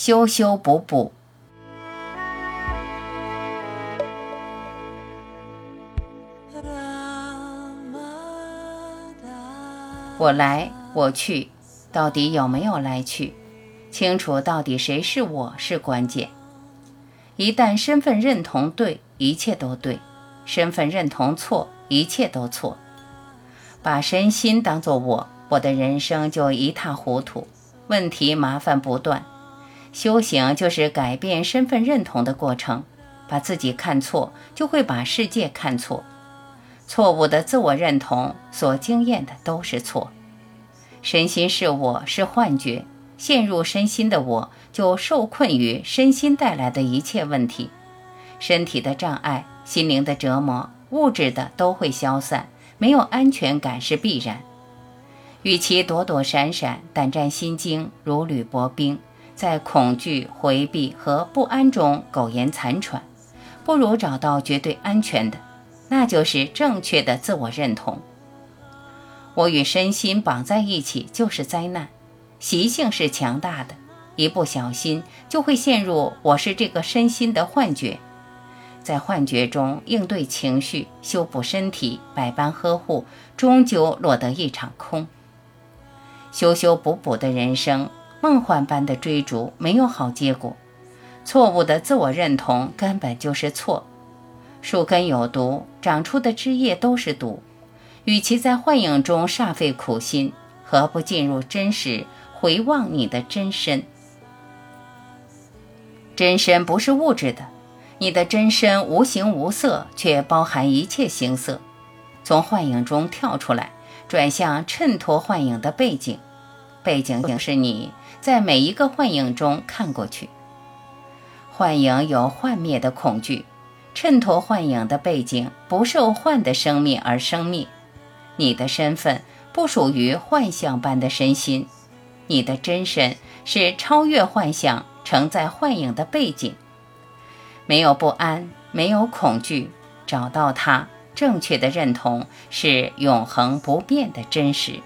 修修补补。我来，我去，到底有没有来去？清楚到底谁是我是关键。一旦身份认同对，一切都对；身份认同错，一切都错。把身心当作我，我的人生就一塌糊涂，问题麻烦不断。修行就是改变身份认同的过程，把自己看错，就会把世界看错。错误的自我认同所经验的都是错，身心是我是幻觉，陷入身心的我就受困于身心带来的一切问题，身体的障碍、心灵的折磨、物质的都会消散，没有安全感是必然。与其躲躲闪闪、胆战心惊、如履薄冰，在恐惧、回避和不安中苟延残喘，不如找到绝对安全的。那就是正确的自我认同。我与身心绑在一起就是灾难，习性是强大的，一不小心就会陷入我是这个身心的幻觉，在幻觉中应对情绪、修补身体、百般呵护，终究落得一场空。修修补补的人生，梦幻般的追逐，没有好结果。错误的自我认同根本就是错。树根有毒，长出的枝叶都是毒。与其在幻影中煞费苦心，何不进入真实，回望你的真身？真身不是物质的，你的真身无形无色，却包含一切形色。从幻影中跳出来，转向衬托幻影的背景，背景是你在每一个幻影中看过去。幻影有幻灭的恐惧。衬托幻影的背景，不受幻的生命而生命。你的身份不属于幻象般的身心，你的真身是超越幻象、承载幻影的背景。没有不安，没有恐惧，找到它，正确的认同是永恒不变的真实。